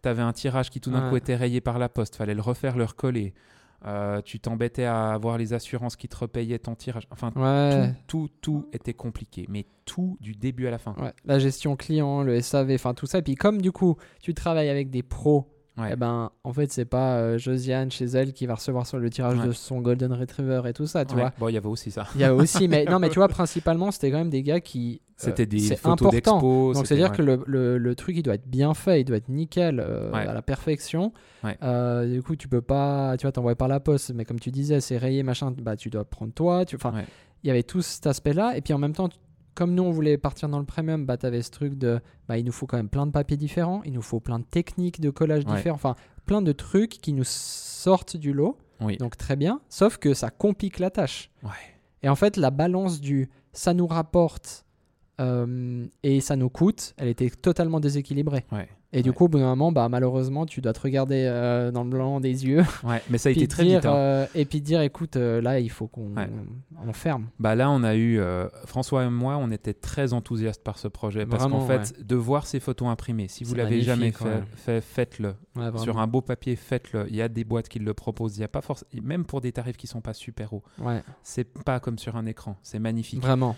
Tu avais un tirage qui tout d'un Ouais. coup était rayé par la poste. fallait le refaire, le recoller. Euh, tu t'embêtais à avoir les assurances qui te repayaient ton tirage. Enfin, Ouais. tout, tout, tout était compliqué. Mais tout du début à la fin. Ouais, la gestion client, le SAV, enfin tout ça. Et puis comme du coup, tu travailles avec des pros, Ouais. eh ben en fait c'est pas euh, Josiane chez elle qui va recevoir sur le tirage Ouais. de son Golden Retriever et tout ça, tu Ouais. vois. Bon, il y avait aussi ça. Il y a aussi, mais non, mais tu vois, principalement c'était quand même des gars qui. euh, C'était des c'est photos important. d'expo. Donc c'est-à-dire ouais. que le, le- le truc il doit être bien fait, il doit être nickel euh, Ouais. à la perfection. Ouais. Euh, du coup tu peux pas, tu vois, t'envoyer par la poste, mais comme tu disais, c'est rayé machin, bah tu dois prendre toi. Tu, enfin, Ouais. il y avait tout cet aspect-là. Et puis en même temps, tu- comme nous on voulait partir dans le premium, bah t'avais ce truc de, bah il nous faut quand même plein de papiers différents, il nous faut plein de techniques de collage Ouais. différents, enfin plein de trucs qui nous sortent du lot. Oui. Donc très bien, sauf que ça complique la tâche. Ouais. Et en fait, la balance du ça nous rapporte euh, et ça nous coûte, elle était totalement déséquilibrée. Ouais. Et du Ouais. coup, au bout d'un moment, bah, malheureusement, tu dois te regarder euh, dans le blanc des yeux Ouais, mais ça a été très dire, vite. hein. euh, et puis dire écoute, là, il faut qu'on Ouais. on ferme. Bah là, on a eu François et moi, on était très enthousiastes par ce projet parce qu'en fait, de voir ces photos imprimées, si vous C'est l'avez jamais fait, faites-le sur un beau papier, faites-le. Il y a des boîtes qui le proposent. Il y a pas force, même pour des tarifs qui sont pas super hauts. C'est pas comme sur un écran. C'est magnifique. vraiment.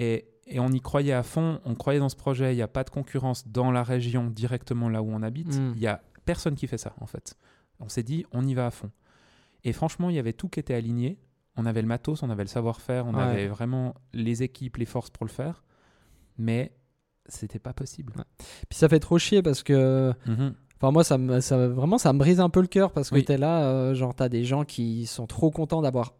Et, et on y croyait à fond. On croyait dans ce projet. Il n'y a pas de concurrence dans la région directement là où on habite. Mm. Il y a personne qui fait ça en fait. On s'est dit, on y va à fond. Et franchement, il y avait tout qui était aligné. On avait le matos, on avait le savoir-faire, on Ouais. avait vraiment les équipes, les forces pour le faire. Mais c'était pas possible. Puis ça fait trop chier parce que Mhm. Enfin, moi, ça me, ça, vraiment, ça me brise un peu le cœur parce que Oui. t'es là, euh, genre, t'as des gens qui sont trop contents d'avoir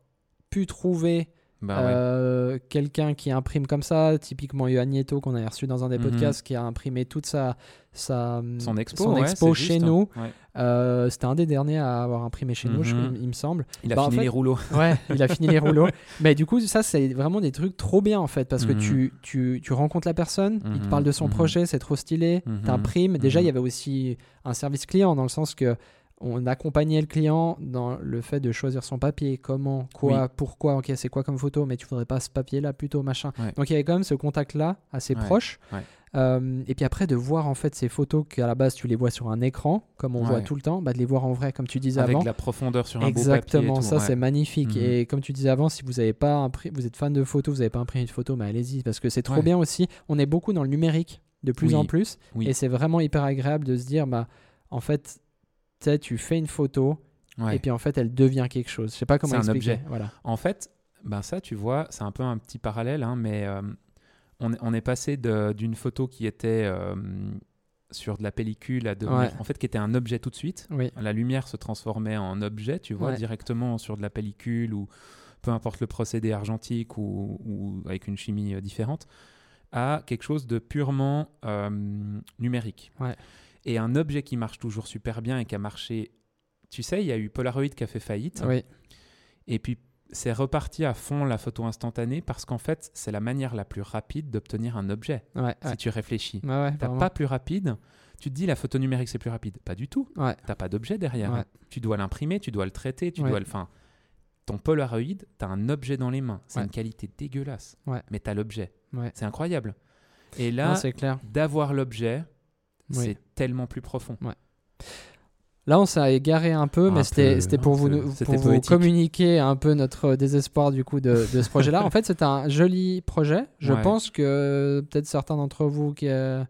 pu trouver Bah ouais. euh, quelqu'un qui imprime comme ça. Typiquement, Yoann Nieto, qu'on a reçu dans un des Mhm. podcasts, qui a imprimé toute sa, sa, Son expo, son expo chez juste, nous. hein. Ouais. Euh, C'était un des derniers à avoir imprimé chez nous, je- Mhm. il me semble. Il a Bah, en fini fait- les rouleaux. Ouais, il a fini les rouleaux. Mais du coup, ça, c'est vraiment des trucs trop bien en fait, parce que Mhm. tu, tu, tu rencontres la personne, il te parle de son projet, c'est trop stylé, t'imprimes. Déjà, il y avait aussi un service client dans le sens que on accompagnait le client dans le fait de choisir son papier, comment, quoi, pourquoi, ok, c'est quoi comme photo, mais tu voudrais pas ce papier-là plutôt, machin. Ouais. Donc il y avait quand même ce contact-là assez Ouais, proche. ouais. Euh, et puis après, de voir en fait ces photos qu'à la base tu les vois sur un écran, comme on voit tout le temps, bah, de les voir en vrai, comme tu disais Avec avant. la profondeur sur un beau papier. Exactement, et tout, ça c'est magnifique. Mhm. Et comme tu disais avant, si vous avez pas impri- vous êtes fan de photos, vous n'avez pas imprimé une photo, mais allez-y parce que c'est trop bien aussi. On est beaucoup dans le numérique de plus Oui, en plus, oui. et c'est vraiment hyper agréable de se dire, bah en fait, tu sais, tu fais une photo Ouais. et puis en fait elle devient quelque chose. Je sais pas comment C'est un expliquer. objet. Voilà. En fait, ben ça, tu vois, c'est un peu un petit parallèle, hein, mais euh, on, est- on est passé d'une photo qui était euh, sur de la pellicule à devenir, Ouais. en fait, qui était un objet tout de suite. Oui. La lumière se transformait en objet, tu vois, Ouais. directement sur de la pellicule ou peu importe le procédé argentique ou, ou avec une chimie euh, différente, à quelque chose de purement euh, numérique. Ouais. Et un objet qui marche toujours super bien et qui a marché. Tu sais, il y a eu Polaroid qui a fait faillite. Oui. Et puis, c'est reparti à fond la photo instantanée parce qu'en fait, c'est la manière la plus rapide d'obtenir un objet, Ouais. Ouais. si tu réfléchis. Ouais, ouais, T'as pas plus rapide. Tu te dis la photo numérique c'est plus rapide. Pas du tout. Ouais. T'as pas d'objet derrière. Ouais. Tu dois l'imprimer, tu dois le traiter, tu dois le. Enfin, ton Polaroid, t'as un objet dans les mains. C'est une qualité dégueulasse. Ouais. Mais t'as l'objet. Ouais. C'est incroyable. Et là, c'est clair. d'avoir l'objet, Oui. c'est tellement plus profond. Là, on s'est égaré un peu, Un mais c'était pour, vous, pour communiquer un peu notre désespoir du coup de, de ce projet-là. en fait, c'est un joli projet. Je Ouais. pense que peut-être certains d'entre vous qui, euh,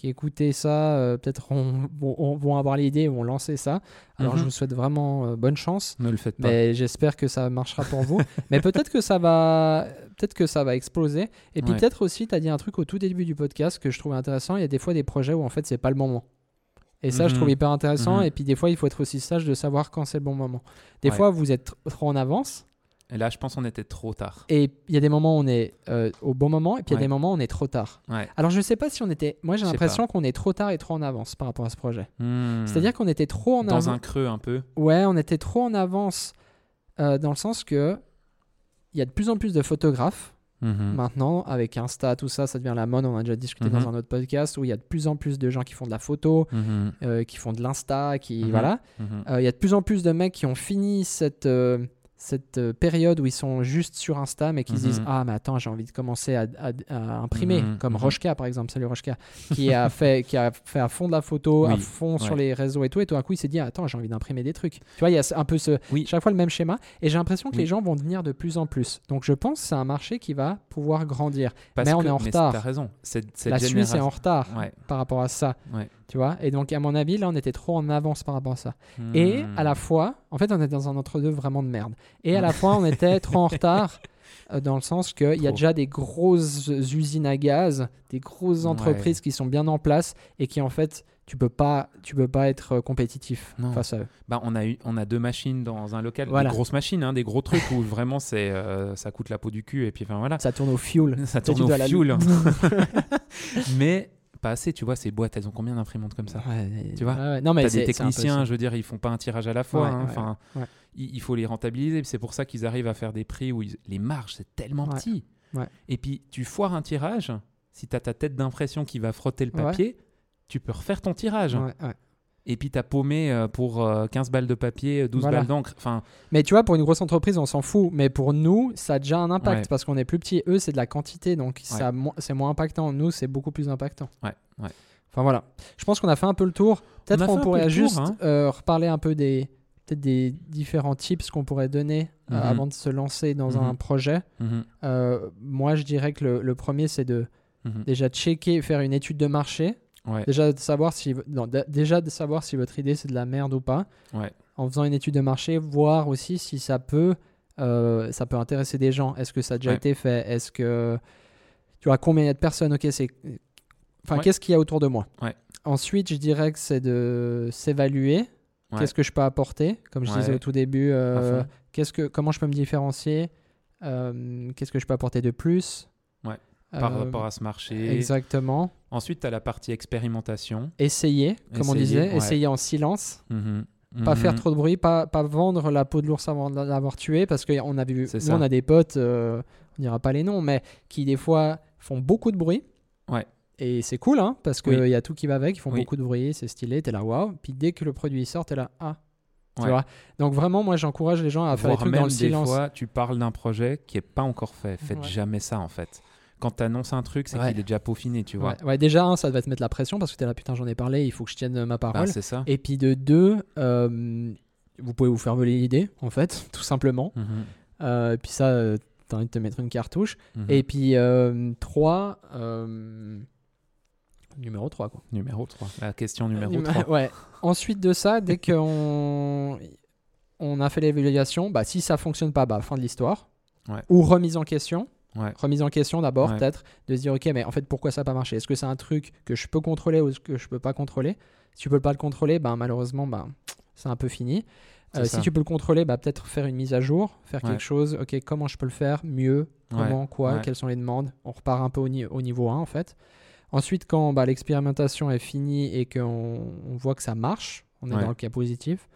qui écoutez ça, euh, peut-être ont- vont, vont avoir l'idée, vont lancer ça. Alors, je Mhm. vous souhaite vraiment euh, bonne chance. Ne le faites pas. Mais j'espère que ça marchera pour vous. mais peut-être que ça va, peut-être que ça va exploser. Et puis Ouais. peut-être aussi, tu as dit un truc au tout début du podcast que je trouve intéressant. Il y a des fois des projets où en fait c'est pas le moment. Et ça, je Mhm. trouve hyper intéressant. Mhm. Et puis des fois, il faut être aussi sage de savoir quand c'est le bon moment. Des Ouais. fois, vous êtes trop en avance. Et là, je pense qu'on était trop tard. Et il y a des moments où on est euh, au bon moment. Et puis il y a des moments où on est trop tard. Ouais. Alors je sais pas si on était. Moi, j'ai l'impression qu'on est trop tard et trop en avance par rapport à ce projet. Hmm. C'est-à-dire qu'on était trop en dans avance. un creux un peu. Ouais, on était trop en avance euh, dans le sens que il y a de plus en plus de photographes Mhm. maintenant avec Insta, tout ça, ça devient la mode. On a déjà discuté Mhm. dans un autre podcast où il y a de plus en plus de gens qui font de la photo, Mhm. euh, qui font de l'Insta, qui voilà. Euh, Il y a de plus en plus de mecs qui ont fini cette euh, cette euh, période où ils sont juste sur Insta mais qui se Mhm. disent ah mais attends j'ai envie de commencer à, à- à imprimer Mhm. comme Mhm. Rochka par exemple salut Rochka qui a fait qui a fait à fond de la photo à fond sur les réseaux et tout et tout à coup il s'est dit attends j'ai envie d'imprimer des trucs tu vois il y a un peu ce Oui. chaque fois le même schéma et j'ai l'impression que Oui. les gens vont devenir de plus en plus donc je pense que c'est un marché qui va pouvoir grandir Parce mais on que- est en retard. T'as raison. Cette, cette la Suisse est en retard Ouais. par rapport à ça Ouais. Tu vois et donc à mon avis là on était trop en avance par rapport à ça et Hmm. à la fois, en fait, on est dans un entre-deux vraiment de merde. Et à la fois, on était trop en retard euh, dans le sens qu'il y a déjà des grosses usines à gaz, des grosses Ouais. entreprises qui sont bien en place et qui, en fait, tu peux pas, tu peux pas être euh, compétitif Non. face à eux. Bah, on, a eu, on a deux machines dans un local, Voilà. des grosses machines, hein, des gros trucs où vraiment c'est, euh, ça coûte la peau du cul et puis enfin voilà. Ça tourne au fuel. Ça tourne au fuel. Mais pas assez, tu vois, ces boîtes, elles ont combien d'imprimantes comme ça Ouais, Tu vois ouais, ouais. Non, mais T'as des techniciens, je veux dire, ils font pas un tirage à la fois. Ouais, hein, ouais, enfin, ouais. il, il faut les rentabiliser. C'est pour ça qu'ils arrivent à faire des prix où ils- les marges, c'est tellement Ouais, petit. ouais. Et puis, tu foires un tirage, si tu as ta tête d'impression qui va frotter le Ouais. papier, tu peux refaire ton tirage. Et puis, tu as paumé euh, pour euh, 15 balles de papier, 12 Voilà. balles d'encre. Enfin, Mais tu vois, pour une grosse entreprise, on s'en fout. Mais pour nous, ça a déjà un impact Ouais. parce qu'on est plus petit. Eux, c'est de la quantité, donc mo- c'est moins impactant. Nous, c'est beaucoup plus impactant. ouais, ouais. Enfin voilà. Je pense qu'on a fait un peu le tour. Peut-être qu'on pourrait tour, juste hein. euh, reparler un peu des des différents tips qu'on pourrait donner euh, Mhm. avant de se lancer dans un Mhm. projet. Mhm, Euh, moi, je dirais que le, le premier, c'est de déjà checker, faire une étude de marché. Ouais, Déjà de savoir si non, déjà de savoir si votre idée c'est de la merde ou pas. ouais, En faisant une étude de marché, voir aussi si ça peut euh, ça peut intéresser des gens. Est-ce que ça a déjà Ouais. été fait? Est-ce que tu vois combien il y a de personnes? Ok, c'est enfin qu'est-ce qu'il y a autour de moi? Ensuite, je dirais que c'est de s'évaluer. Qu'est-ce que je peux apporter? Comme je disais au tout début, euh, qu'est-ce que comment je peux me différencier? Euh, Qu'est-ce que je peux apporter de plus? Par Euh, rapport à ce marché. Exactement. Ensuite, tu as la partie expérimentation. Essayer, comme on disait, ouais. essayer en silence. Mhm, Pas mhm. faire trop de bruit, pas, pas vendre la peau de l'ours avant de l'avoir tué, parce qu'on a vu, C'est nous ça. on a des potes, euh, on dira pas les noms, mais qui des fois font beaucoup de bruit. Ouais. Et c'est cool, hein, parce qu'il Oui. y a tout qui va avec, ils font Oui. beaucoup de bruit, c'est stylé, t'es là, waouh. Puis dès que le produit sort, t'es là, ah. Tu Ouais. vois Donc vraiment, moi j'encourage les gens à faire Voire trucs même dans le des silence. fois, tu parles d'un projet qui est pas encore fait. Faites Ouais. jamais ça en fait. Quand tu annonces un truc, c'est Ouais. qu'il est déjà peaufiné, tu vois. Ouais, ouais, déjà, ça va te mettre la pression, parce que t'es là, putain, j'en ai parlé, il faut que je tienne ma Bah, parole. c'est ça. Et puis de deux, euh, vous pouvez vous faire voler l'idée, en fait, tout simplement. Mhm, Euh, et puis ça, euh, t'as envie de te mettre une cartouche. mhm. Et puis euh, 3, euh, numéro 3 quoi. Numéro 3. La question numéro Numé- 3. Ouais. Ensuite de ça, dès qu'on on a fait l'évaluation, bah, si ça fonctionne pas, bah, fin de l'histoire. Ouais. Ou remise en question. Ouais. Remise en question d'abord, Ouais. peut-être, de se dire, ok, mais en fait, pourquoi ça n'a pas marché? Est-ce que c'est un truc que je peux contrôler ou est-ce que je peux pas contrôler? Si tu peux pas le contrôler, bah, malheureusement, bah, c'est un peu fini. Euh, si tu peux le contrôler, bah, peut-être faire une mise à jour, faire Ouais. quelque chose, ok, comment je peux le faire? Mieux, comment, Ouais, quoi, ouais. quelles sont les demandes? On repart un peu au, ni- au niveau 1 en fait. Ensuite, quand bah, l'expérimentation est finie et qu'on on voit que ça marche, on est Ouais. dans le cas positif,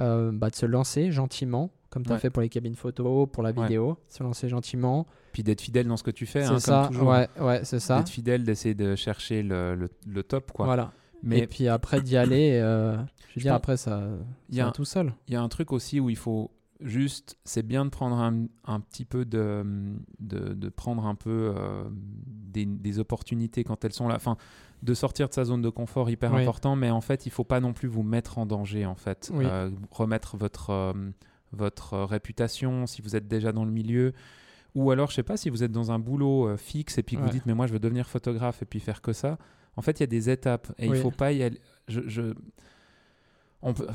euh, bah, de se lancer gentiment, comme tu as Ouais. fait pour les cabines photo, pour la Ouais. vidéo, se lancer gentiment. Puis d'être fidèle dans ce que tu fais, c'est hein, ça, comme toujours. ouais, ouais, c'est ça. D'être fidèle, d'essayer de chercher le, le- le top, quoi. Voilà. Mais Et puis après d'y aller, euh, je veux dire, pense- après ça, il y a un- tout seul. il y a un truc aussi où il faut juste, c'est bien de prendre un, un petit peu de, de, de prendre un peu euh, des, des opportunités quand elles sont là. Enfin, de sortir de sa zone de confort hyper Oui. important, mais en fait, il faut pas non plus vous mettre en danger, en fait. Oui. Euh, remettre votre, euh, votre réputation si vous êtes déjà dans le milieu. Ou alors, je sais pas, si vous êtes dans un boulot euh, fixe et puis que Ouais. vous dites, mais moi, je veux devenir photographe et puis faire que ça. En fait, il y a des étapes et Oui. il faut pas y aller. Je, je- on peut...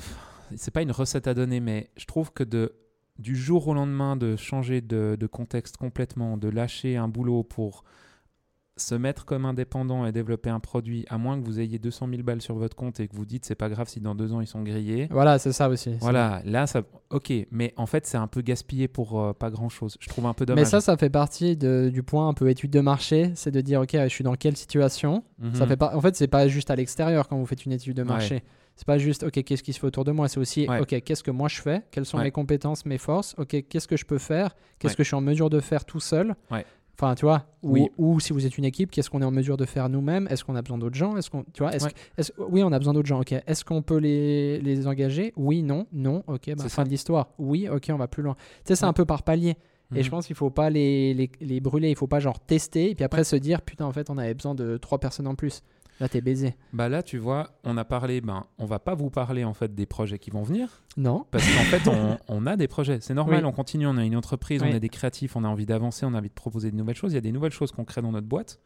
C'est pas une recette à donner, mais je trouve que de du jour au lendemain de changer de, de contexte complètement, de lâcher un boulot pour se mettre comme indépendant et développer un produit, à moins que vous ayez 200 000 balles sur votre compte et que vous dites c'est pas grave si dans deux ans ils sont grillés. Voilà, c'est ça aussi. Voilà, là, ça, ok, mais en fait, c'est un peu gaspillé pour euh, pas grand chose. Je trouve un peu dommage. Mais ça, ça fait partie de- du point un peu étude de marché, c'est de dire ok, je suis dans quelle situation? Ça Mhm. fait pas. En fait, c'est pas juste à l'extérieur quand vous faites une étude de Ouais. marché. C'est pas juste ok, qu'est-ce qui se fait autour de moi? C'est aussi Ouais. ok, qu'est-ce que moi je fais, quelles sont Ouais. mes compétences, mes forces? Ok, qu'est-ce que je peux faire, qu'est-ce que je suis en mesure de faire tout seul? Enfin, tu vois. Ou, Oui. ou si vous êtes une équipe, qu'est-ce qu'on est en mesure de faire nous-mêmes? Est-ce qu'on a besoin d'autres gens? Est-ce qu'on, tu vois, est-ce Ouais. que- est-ce- oui, on a besoin d'autres gens. Ok. Est-ce qu'on peut les, les engager? Oui, non, non. Ok. Bah, C'est fin ça. de l'histoire. Oui. Ok, on va plus loin. Tu sais, c'est Ouais. un peu par palier. Et Mhm. je pense qu'il faut pas les, les, les brûler, il faut pas genre tester et puis après se dire putain en fait on avait besoin de trois personnes en plus. Là t'es baisé. Bah là, tu vois, on a parlé, ben, on va pas vous parler en fait des projets qui vont venir, Non. parce qu'en fait, on, on a des projets. C'est normal, Oui. on continue, on a une entreprise, Oui. on est des créatifs, on a envie d'avancer, on a envie de proposer de nouvelles choses. Il y a des nouvelles choses qu'on crée dans notre boîte,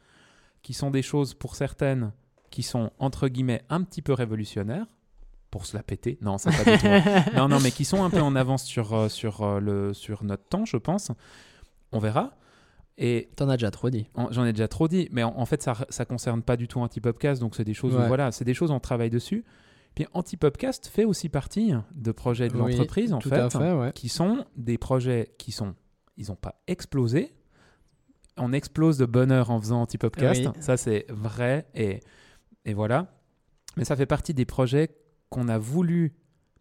qui sont des choses pour certaines qui sont entre guillemets un petit peu révolutionnaires, pour se la péter. Non, ça pas du tout. non, non, mais qui sont un peu en avance sur, euh, sur, euh, le, sur notre temps, je pense. On verra. Et T'en as déjà trop dit. en- J'en ai déjà trop dit, mais en, en fait, ça, ça concerne pas du tout Antipopcast, donc c'est des choses, où, voilà, c'est des choses on travaille dessus. Puis Antipopcast fait aussi partie de projets de Oui, l'entreprise, en fait, fait, ouais. qui sont des projets qui sont, ils n'ont pas explosé. On explose de bonheur en faisant Antipopcast, Oui. ça c'est vrai. Et et voilà. Mais ça fait partie des projets qu'on a voulu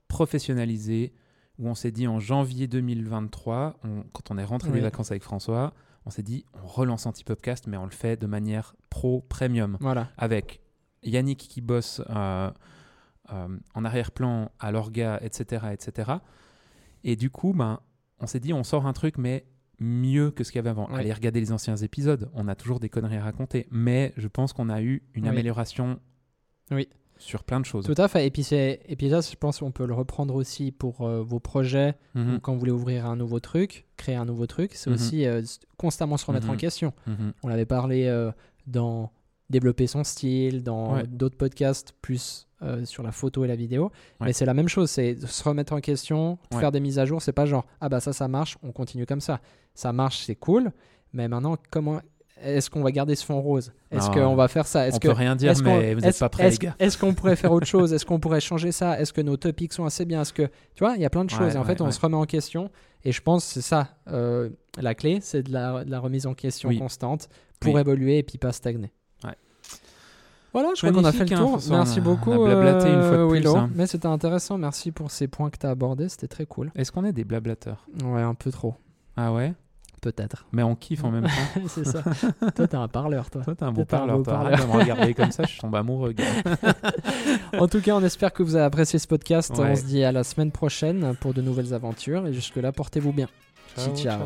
professionnaliser, où on s'est dit en janvier 2023, on- quand on est rentré des vacances avec François, on s'est dit on relance Antipopcast, mais on le fait de manière pro premium, Voilà. avec Yannick qui bosse euh, euh, en arrière-plan à l'orga, etc., etc. Et du coup, ben, on s'est dit on sort un truc, mais mieux que ce qu'il y avait avant. Allez regarder les anciens épisodes, on a toujours des conneries à raconter, mais je pense qu'on a eu une Oui. amélioration Oui. Sur plein de choses. Tout à fait. Et puis, et puis ça, je pense qu'on peut le reprendre aussi pour euh, vos projets Mhm, ou quand vous voulez ouvrir un nouveau truc, créer un nouveau truc. C'est Mhm. aussi euh, constamment se remettre en Mhm. question. On l'avait parlé euh, dans développer son style, dans Ouais. d'autres podcasts plus sur la photo et la vidéo. Ouais. Mais c'est la même chose, c'est se remettre en question, Ouais. faire des mises à jour. C'est pas genre ah bah ça ça marche, on continue comme ça. Ça marche, c'est cool. Mais maintenant comment est-ce qu'on va garder ce fond rose? Est-ce qu'on va faire ça? Est-ce On que peut rien dire, mais vous n'êtes pas prêts, les est-ce- gars. Est-ce qu'on pourrait faire autre chose? Est-ce qu'on pourrait changer ça? Est-ce que nos topics sont assez bien? Est-ce que tu vois, il y a plein de Ouais, choses. et en fait, on ouais. se remet en question. Et je pense que c'est ça euh, la clé, c'est de la, de la remise en question Oui. constante pour Oui. évoluer et puis pas stagner. Voilà, je crois qu'on a fait le hein, tour. François, Merci on a- beaucoup, on a blablaté une fois de euh, plus, Willow. hein. Mais c'était intéressant. Merci pour ces points que tu as abordés. C'était très cool. Est-ce qu'on est des blablateurs? Ouais, un peu trop. Ah ouais? Peut-être. Mais on kiffe en même temps. c'est ça. toi, t'es un parleur, toi. Toi, t'es un beau parleur. Arrête de me regarder comme ça, je tombe amoureux. En tout cas, on espère que vous avez apprécié ce podcast. Ouais. On se dit à la semaine prochaine pour de nouvelles aventures. Et jusque-là, portez-vous bien. Ciao, ciao.